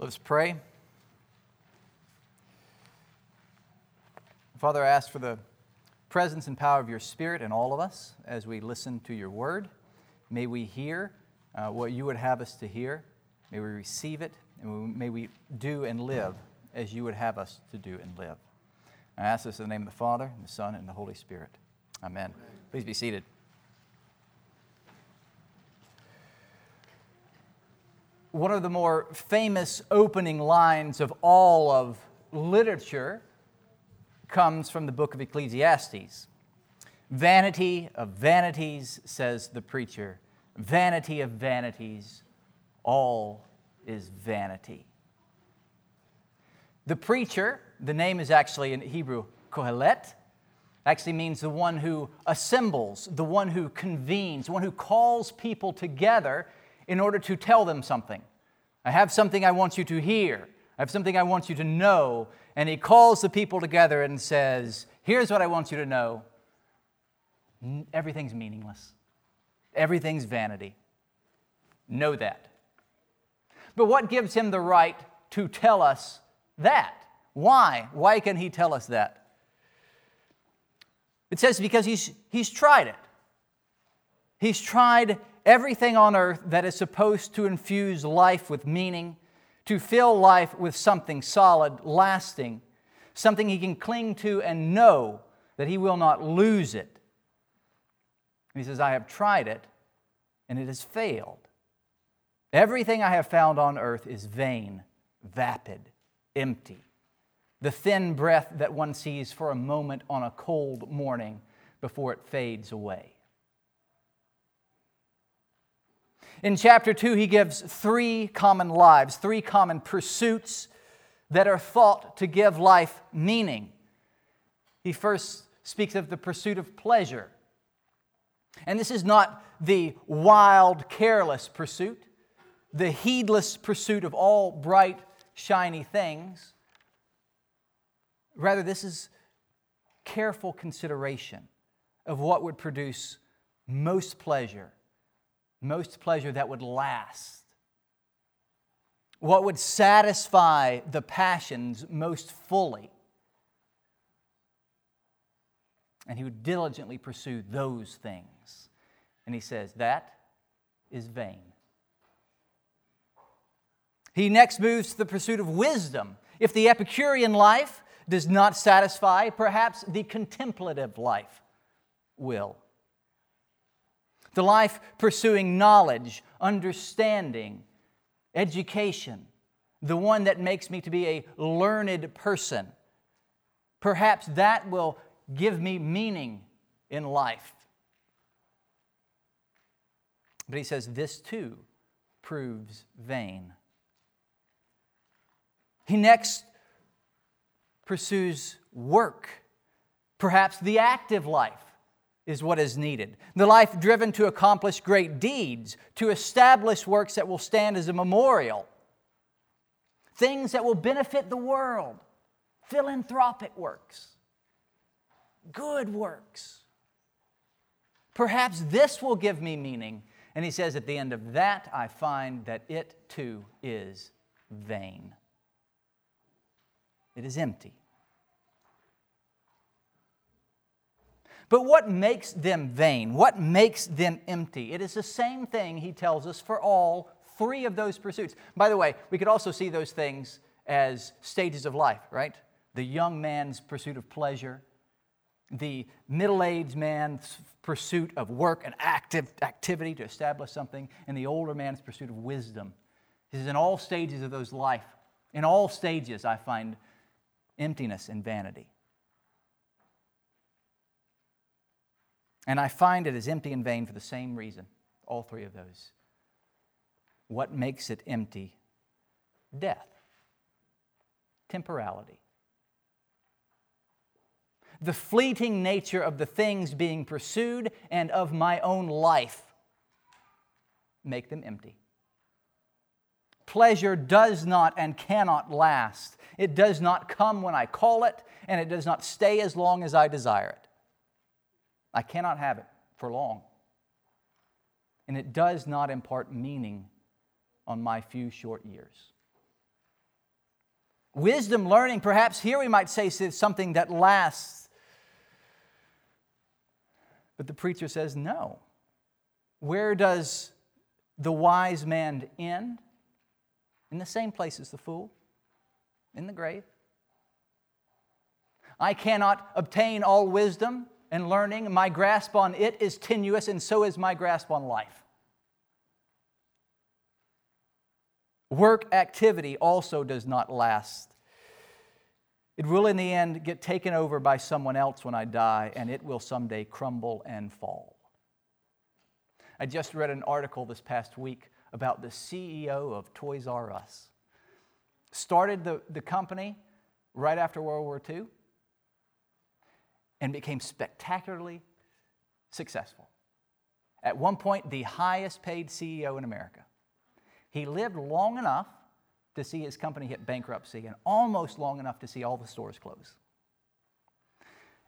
Let us pray. Father, I ask for the presence and power of your Spirit in all of us as we listen to your word. May we hear uh, what you would have us to hear. May we receive it, and may we do and live as you would have us to do and live. I ask this in the name of the Father, and the Son, and the Holy Spirit. Amen. Please be seated. One of the more famous opening lines of all of literature comes from the book of Ecclesiastes. Vanity of vanities, says the preacher. Vanity of vanities, all is vanity. The preacher, the name is actually in Hebrew Kohelet, actually means the one who assembles, the one who convenes, the one who calls people together in order to tell them something. I have something I want you to hear. I have something I want you to know. And he calls the people together and says, Here's what I want you to know everything's meaningless, everything's vanity. Know that. But what gives him the right to tell us that? Why? Why can he tell us that? It says because he's, he's tried it. He's tried everything on earth that is supposed to infuse life with meaning, to fill life with something solid, lasting, something he can cling to and know that he will not lose it. he says, I have tried it and it has failed. Everything I have found on earth is vain, vapid, empty. The thin breath that one sees for a moment on a cold morning before it fades away. In chapter 2, he gives three common lives, three common pursuits that are thought to give life meaning. He first speaks of the pursuit of pleasure. And this is not the wild, careless pursuit, the heedless pursuit of all bright, shiny things. Rather, this is careful consideration of what would produce most pleasure most pleasure that would last? What would satisfy the passions most fully? And he would diligently pursue those things. And he says, That is vain. He next moves to the pursuit of wisdom. If the Epicurean life does not satisfy, perhaps the contemplative life will the life pursuing knowledge, understanding, education, the one that makes me to be a learned person. Perhaps that will give me meaning in life. But he says this too proves vain. He next pursues work, perhaps the active life is what is needed. The life driven to accomplish great deeds, to establish works that will stand as a memorial, things that will benefit the world, philanthropic works, good works. Perhaps this will give me meaning. And he says, at the end of that, I find that it too is vain. It is empty. But what makes them vain? What makes them empty? It is the same thing, he tells us, for all three of those pursuits. By the way, we could also see those things as stages of life, right? The young man's pursuit of pleasure, the middle aged man's pursuit of work and active activity to establish something, and the older man's pursuit of wisdom. This is in all stages of those life. In all stages, I find emptiness and vanity. And I find it is empty and vain for the same reason, all three of those. What makes it empty? Death, temporality. The fleeting nature of the things being pursued and of my own life make them empty. Pleasure does not and cannot last. It does not come when I call it, and it does not stay as long as I desire it. I cannot have it for long. And it does not impart meaning on my few short years. Wisdom, learning, perhaps here we might say something that lasts. But the preacher says no. Where does the wise man end? In the same place as the fool, in the grave. I cannot obtain all wisdom and learning. My grasp on it is tenuous, and so is my grasp on life. Work activity also does not last. It will, in the end, get taken over by someone else when I die, and it will someday crumble and fall. I just read an article this past week about the CEO of Toys R Us. Started the, the company right after World War II and became spectacularly successful. At one point, the highest paid CEO in America. He lived long enough to see his company hit bankruptcy and almost long enough to see all the stores close.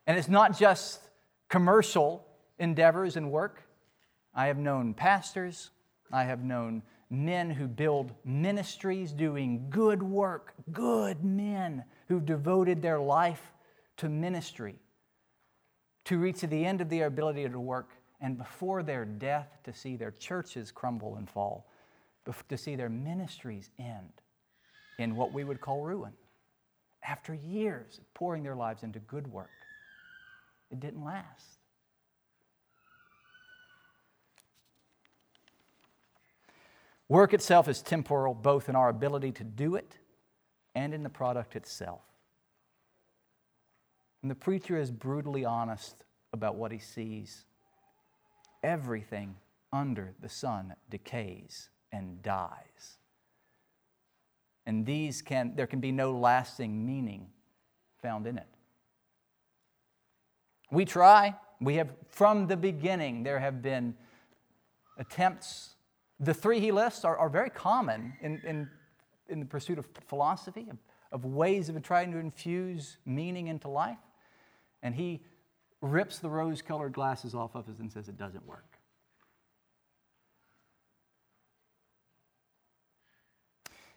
And it's not just commercial endeavors and work. I have known pastors, I have known men who build ministries doing good work, good men who've devoted their life to ministry to reach to the end of their ability to work and before their death to see their churches crumble and fall to see their ministries end in what we would call ruin. After years of pouring their lives into good work, it didn't last. Work itself is temporal, both in our ability to do it and in the product itself. And the preacher is brutally honest about what he sees. Everything under the sun decays and dies. And these can, there can be no lasting meaning found in it. We try. We have, from the beginning, there have been attempts. The three he lists are, are very common in, in, in the pursuit of philosophy, of, of ways of trying to infuse meaning into life. And he rips the rose colored glasses off of us and says it doesn't work.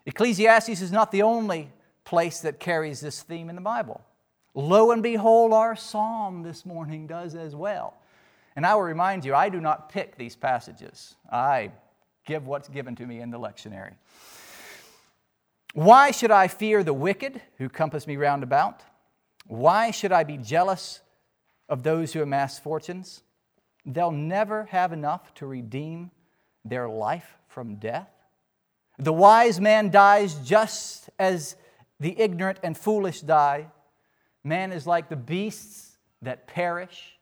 Ecclesiastes is not the only place that carries this theme in the Bible. Lo and behold, our psalm this morning does as well. And I will remind you, I do not pick these passages, I give what's given to me in the lectionary. Why should I fear the wicked who compass me round about? Why should I be jealous of those who amass fortunes? They'll never have enough to redeem their life from death. The wise man dies just as the ignorant and foolish die. Man is like the beasts that perish.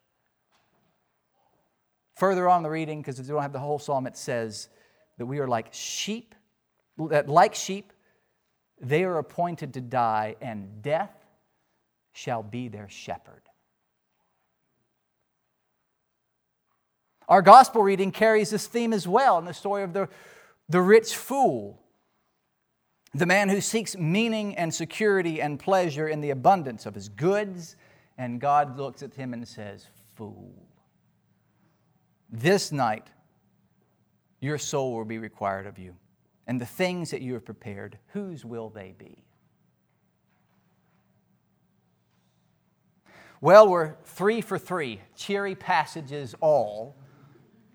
Further on the reading, because we don't have the whole psalm, it says that we are like sheep, that like sheep, they are appointed to die, and death shall be their shepherd. Our gospel reading carries this theme as well in the story of the the rich fool, the man who seeks meaning and security and pleasure in the abundance of his goods, and God looks at him and says, Fool. This night, your soul will be required of you, and the things that you have prepared, whose will they be? Well, we're three for three, cheery passages all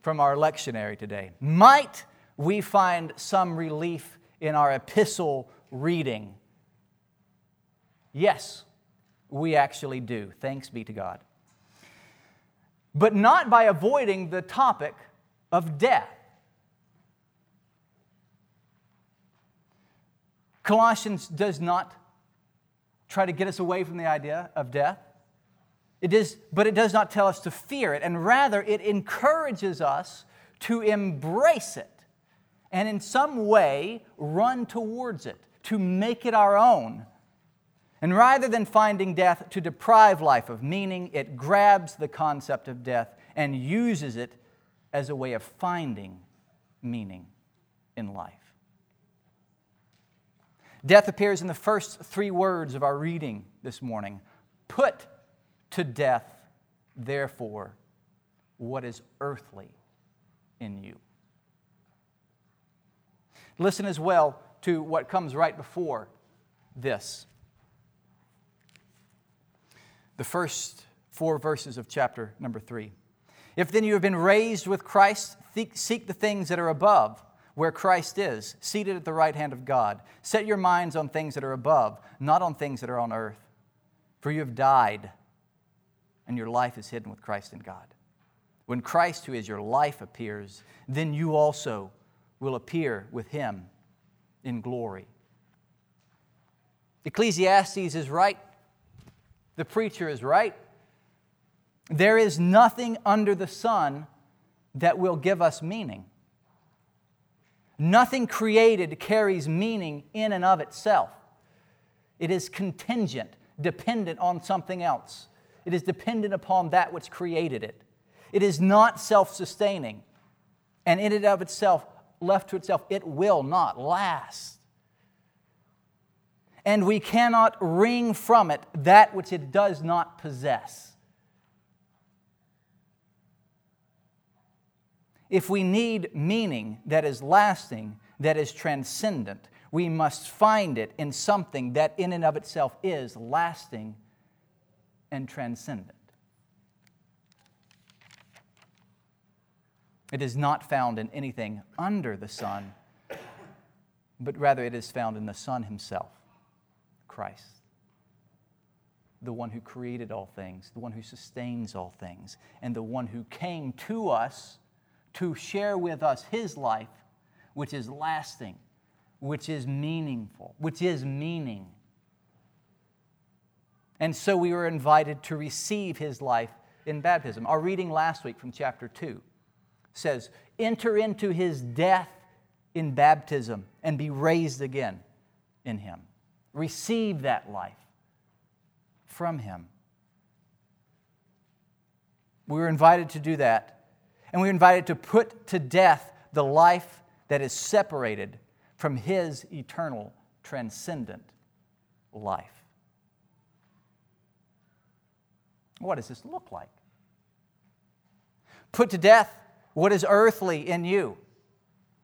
from our lectionary today. Might we find some relief in our epistle reading. Yes, we actually do. Thanks be to God. But not by avoiding the topic of death. Colossians does not try to get us away from the idea of death. It is, but it does not tell us to fear it, and rather it encourages us to embrace it and in some way run towards it, to make it our own. And rather than finding death to deprive life of meaning, it grabs the concept of death and uses it as a way of finding meaning in life. Death appears in the first three words of our reading this morning. Put to death, therefore, what is earthly in you. Listen as well to what comes right before this. The first four verses of chapter number three. If then you have been raised with Christ, seek the things that are above, where Christ is, seated at the right hand of God. Set your minds on things that are above, not on things that are on earth. For you have died, and your life is hidden with Christ in God. When Christ, who is your life, appears, then you also will appear with him in glory. Ecclesiastes is right. The preacher is right. There is nothing under the sun that will give us meaning. Nothing created carries meaning in and of itself. It is contingent, dependent on something else. It is dependent upon that which created it. It is not self sustaining. And in and of itself, left to itself, it will not last. And we cannot wring from it that which it does not possess. If we need meaning that is lasting, that is transcendent, we must find it in something that, in and of itself, is lasting and transcendent. It is not found in anything under the sun, but rather it is found in the Son Himself, Christ, the one who created all things, the one who sustains all things, and the one who came to us to share with us His life, which is lasting, which is meaningful, which is meaning. And so we were invited to receive His life in baptism. Our reading last week from chapter 2 says, Enter into His death in baptism and be raised again in Him. Receive that life from Him. We were invited to do that and we were invited to put to death the life that is separated from His eternal, transcendent life. What does this look like? Put to death what is earthly in you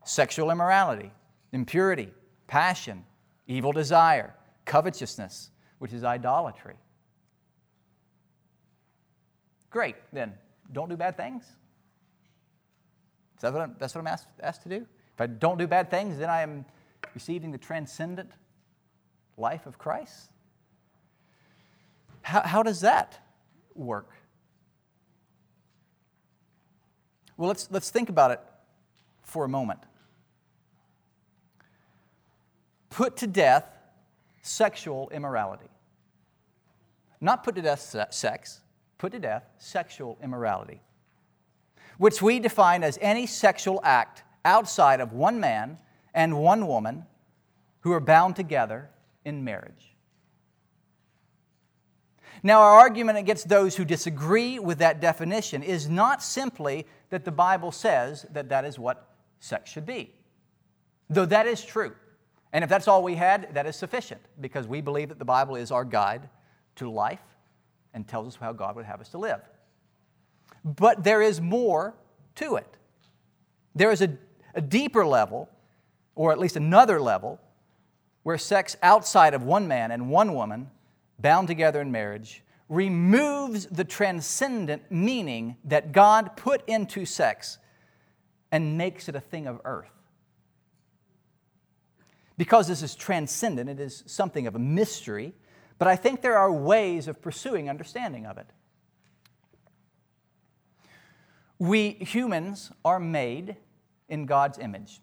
sexual immorality, impurity, passion, evil desire, covetousness, which is idolatry. Great, then, don't do bad things. Is that what I'm, that's what I'm asked, asked to do? If I don't do bad things, then I am receiving the transcendent life of Christ? How, how does that work? Well, let's, let's think about it for a moment. Put to death sexual immorality. Not put to death sex, put to death sexual immorality which we define as any sexual act outside of one man and one woman who are bound together in marriage. Now, our argument against those who disagree with that definition is not simply that the Bible says that that is what sex should be, though that is true. And if that's all we had, that is sufficient because we believe that the Bible is our guide to life and tells us how God would have us to live. But there is more to it. There is a, a deeper level, or at least another level, where sex outside of one man and one woman, bound together in marriage, removes the transcendent meaning that God put into sex and makes it a thing of earth. Because this is transcendent, it is something of a mystery, but I think there are ways of pursuing understanding of it. We humans are made in God's image.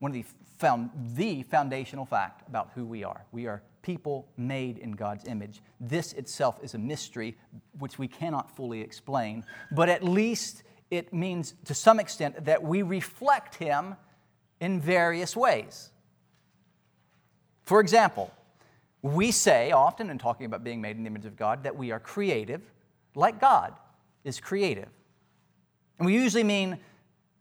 One of the, found, the foundational fact about who we are. We are people made in God's image. This itself is a mystery which we cannot fully explain, but at least it means to some extent that we reflect Him in various ways. For example, we say often in talking about being made in the image of God that we are creative, like God is creative. And we usually mean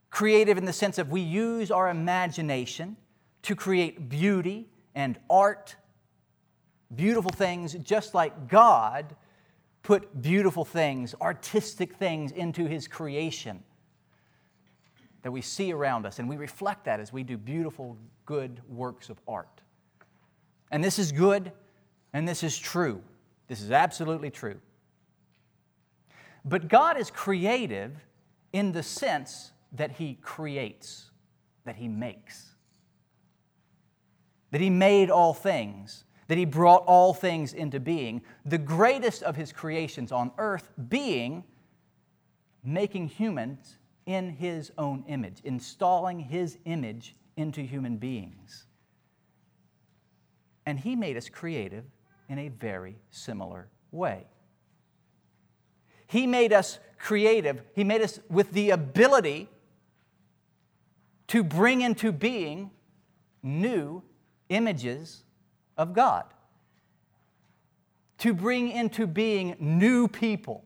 creative in the sense of we use our imagination to create beauty and art, beautiful things, just like God put beautiful things, artistic things into His creation that we see around us. And we reflect that as we do beautiful, good works of art. And this is good And this is true. This is absolutely true. But God is creative in the sense that He creates, that He makes, that He made all things, that He brought all things into being, the greatest of His creations on earth being making humans in His own image, installing His image into human beings. And He made us creative in a very similar way. He made us creative, He made us with the ability to bring into being new images of God, to bring into being new people.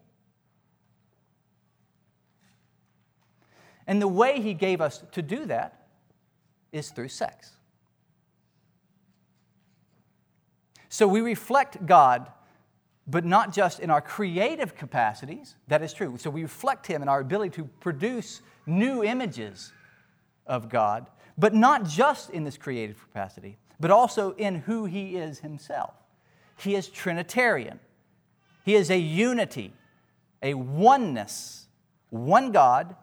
And the way He gave us to do that is through sex. So we reflect God but not just in our creative capacities. That is true. So we reflect Him in our ability to produce new images of God, but not just in this creative capacity, but also in who He is Himself. He is Trinitarian, He is a unity, a oneness, one God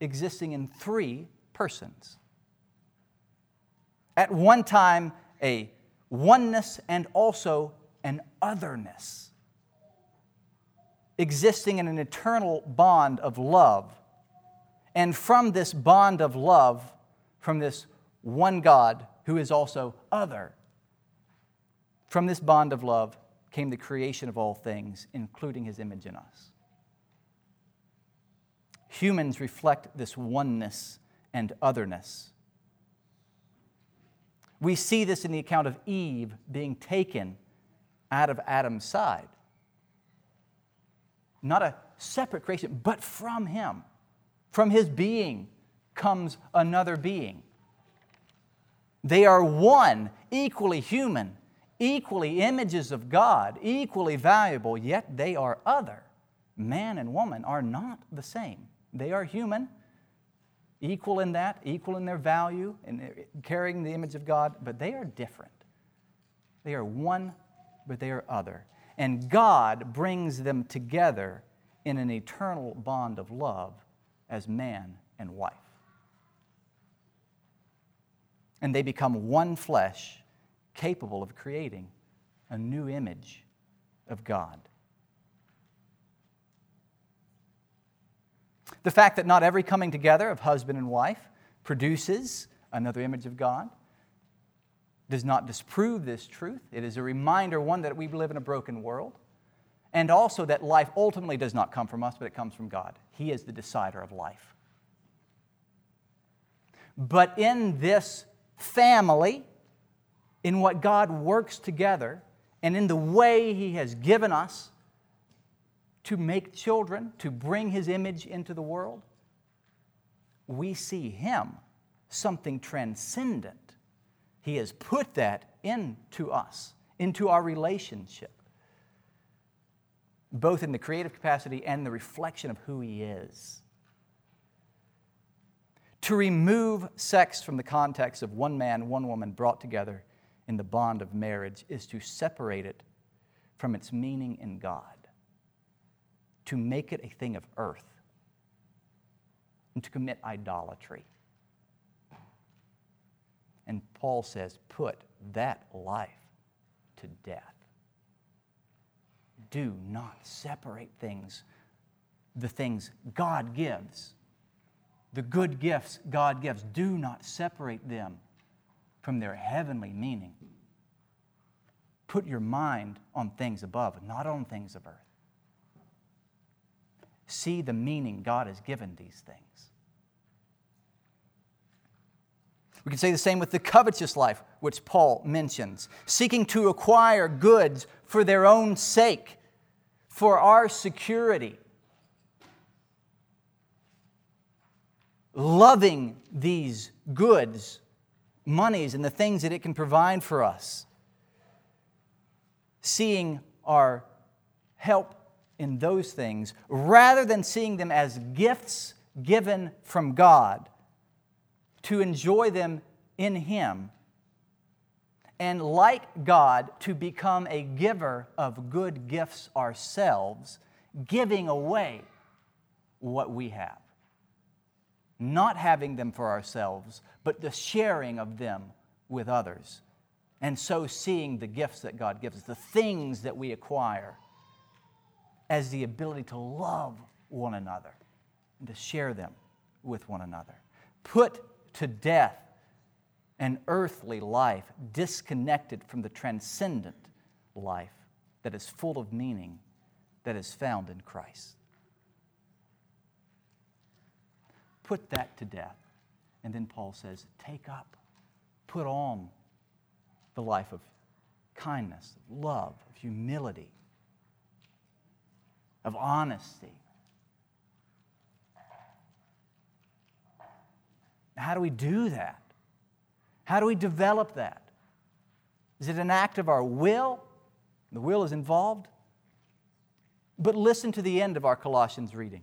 existing in three persons. At one time, a oneness and also an otherness existing in an eternal bond of love. And from this bond of love, from this one God who is also other, from this bond of love came the creation of all things, including his image in us. Humans reflect this oneness and otherness. We see this in the account of Eve being taken out of Adam's side not a separate creation, but from Him. From His being comes another being. They are one, equally human, equally images of God, equally valuable, yet they are other. Man and woman are not the same. They are human, equal in that, equal in their value, and carrying the image of God, but they are different. They are one, but they are other. And God brings them together in an eternal bond of love as man and wife. And they become one flesh capable of creating a new image of God. The fact that not every coming together of husband and wife produces another image of God does not disprove this truth. It is a reminder, one, that we live in a broken world, and also that life ultimately does not come from us, but it comes from God. He is the decider of life. But in this family, in what God works together, and in the way He has given us to make children, to bring His image into the world, we see Him, something transcendent he has put that into us, into our relationship, both in the creative capacity and the reflection of who He is. To remove sex from the context of one man, one woman brought together in the bond of marriage is to separate it from its meaning in God, to make it a thing of earth, and to commit idolatry. And Paul says, put that life to death. Do not separate things, the things God gives, the good gifts God gives. Do not separate them from their heavenly meaning. Put your mind on things above, not on things of earth. See the meaning God has given these things. We can say the same with the covetous life, which Paul mentions, seeking to acquire goods for their own sake, for our security. Loving these goods, monies, and the things that it can provide for us. Seeing our help in those things rather than seeing them as gifts given from God to enjoy them in Him and like God, to become a giver of good gifts ourselves, giving away what we have. Not having them for ourselves, but the sharing of them with others. And so seeing the gifts that God gives us, the things that we acquire, as the ability to love one another and to share them with one another. Put to death an earthly life disconnected from the transcendent life that is full of meaning that is found in Christ. Put that to death. And then Paul says, take up, put on the life of kindness, love, of humility, of honesty. How do we do that? How do we develop that? Is it an act of our will? The will is involved. But listen to the end of our Colossians reading.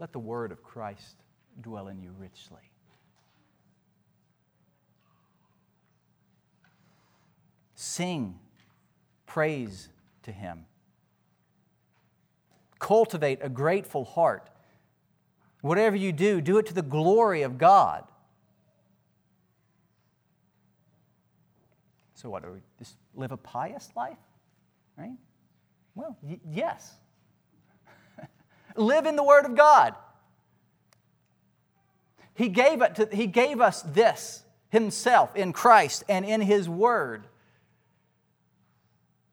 Let the word of Christ dwell in you richly. Sing praise to Him. Cultivate a grateful heart. Whatever you do, do it to the glory of God. So, what are we just live a pious life? Right? Well, y- yes. Live in the Word of God. He gave, it to, he gave us this Himself in Christ and in His Word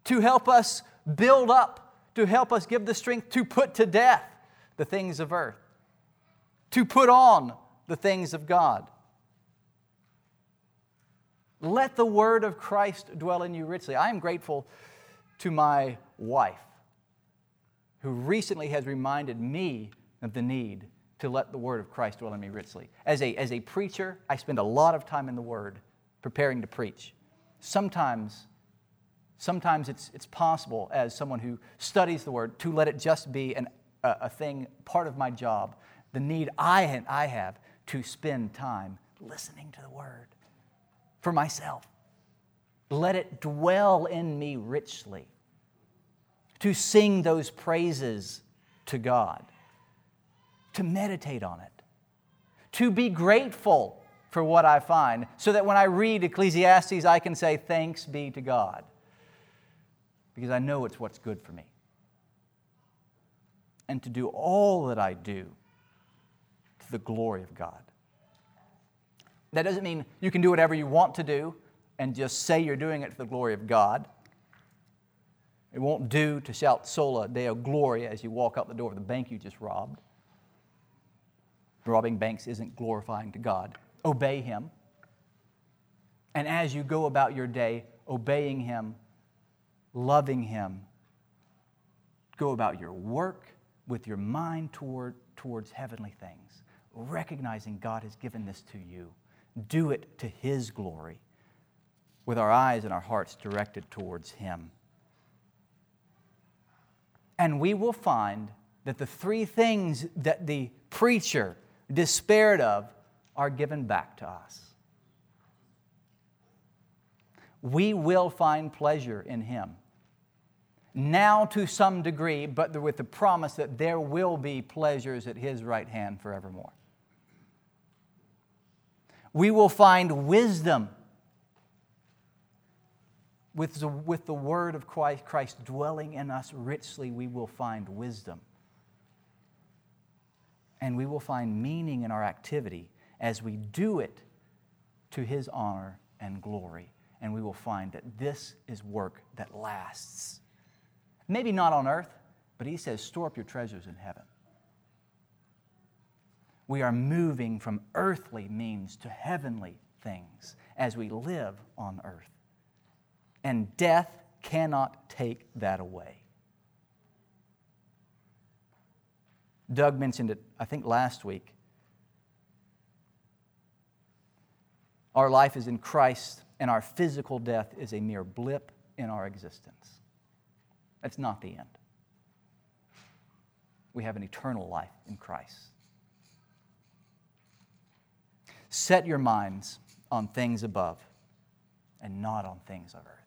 to help us build up, to help us give the strength to put to death the things of earth, to put on the things of God. Let the word of Christ dwell in you richly. I am grateful to my wife, who recently has reminded me of the need to let the word of Christ dwell in me richly. As a, as a preacher, I spend a lot of time in the word preparing to preach. Sometimes Sometimes it's, it's possible, as someone who studies the Word, to let it just be an, a, a thing, part of my job, the need I, I have to spend time listening to the Word for myself. Let it dwell in me richly, to sing those praises to God, to meditate on it, to be grateful for what I find, so that when I read Ecclesiastes, I can say, Thanks be to God because I know it's what's good for me. And to do all that I do to the glory of God. That doesn't mean you can do whatever you want to do and just say you're doing it to the glory of God. It won't do to shout sola deo gloria as you walk out the door of the bank you just robbed. Robbing banks isn't glorifying to God. Obey Him. And as you go about your day, obeying Him loving Him. Go about your work with your mind toward, towards heavenly things, recognizing God has given this to you. Do it to His glory, with our eyes and our hearts directed towards Him. And we will find that the three things that the preacher despaired of are given back to us. We will find pleasure in Him now to some degree, but with the promise that there will be pleasures at his right hand forevermore. We will find wisdom with the, with the word of Christ, Christ dwelling in us richly, we will find wisdom. And we will find meaning in our activity as we do it to his honor and glory and we will find that this is work that lasts. Maybe not on earth, but he says, store up your treasures in heaven. We are moving from earthly means to heavenly things as we live on earth. And death cannot take that away. Doug mentioned it, I think, last week. Our life is in Christ, and our physical death is a mere blip in our existence. That's not the end. We have an eternal life in Christ. Set your minds on things above and not on things of earth.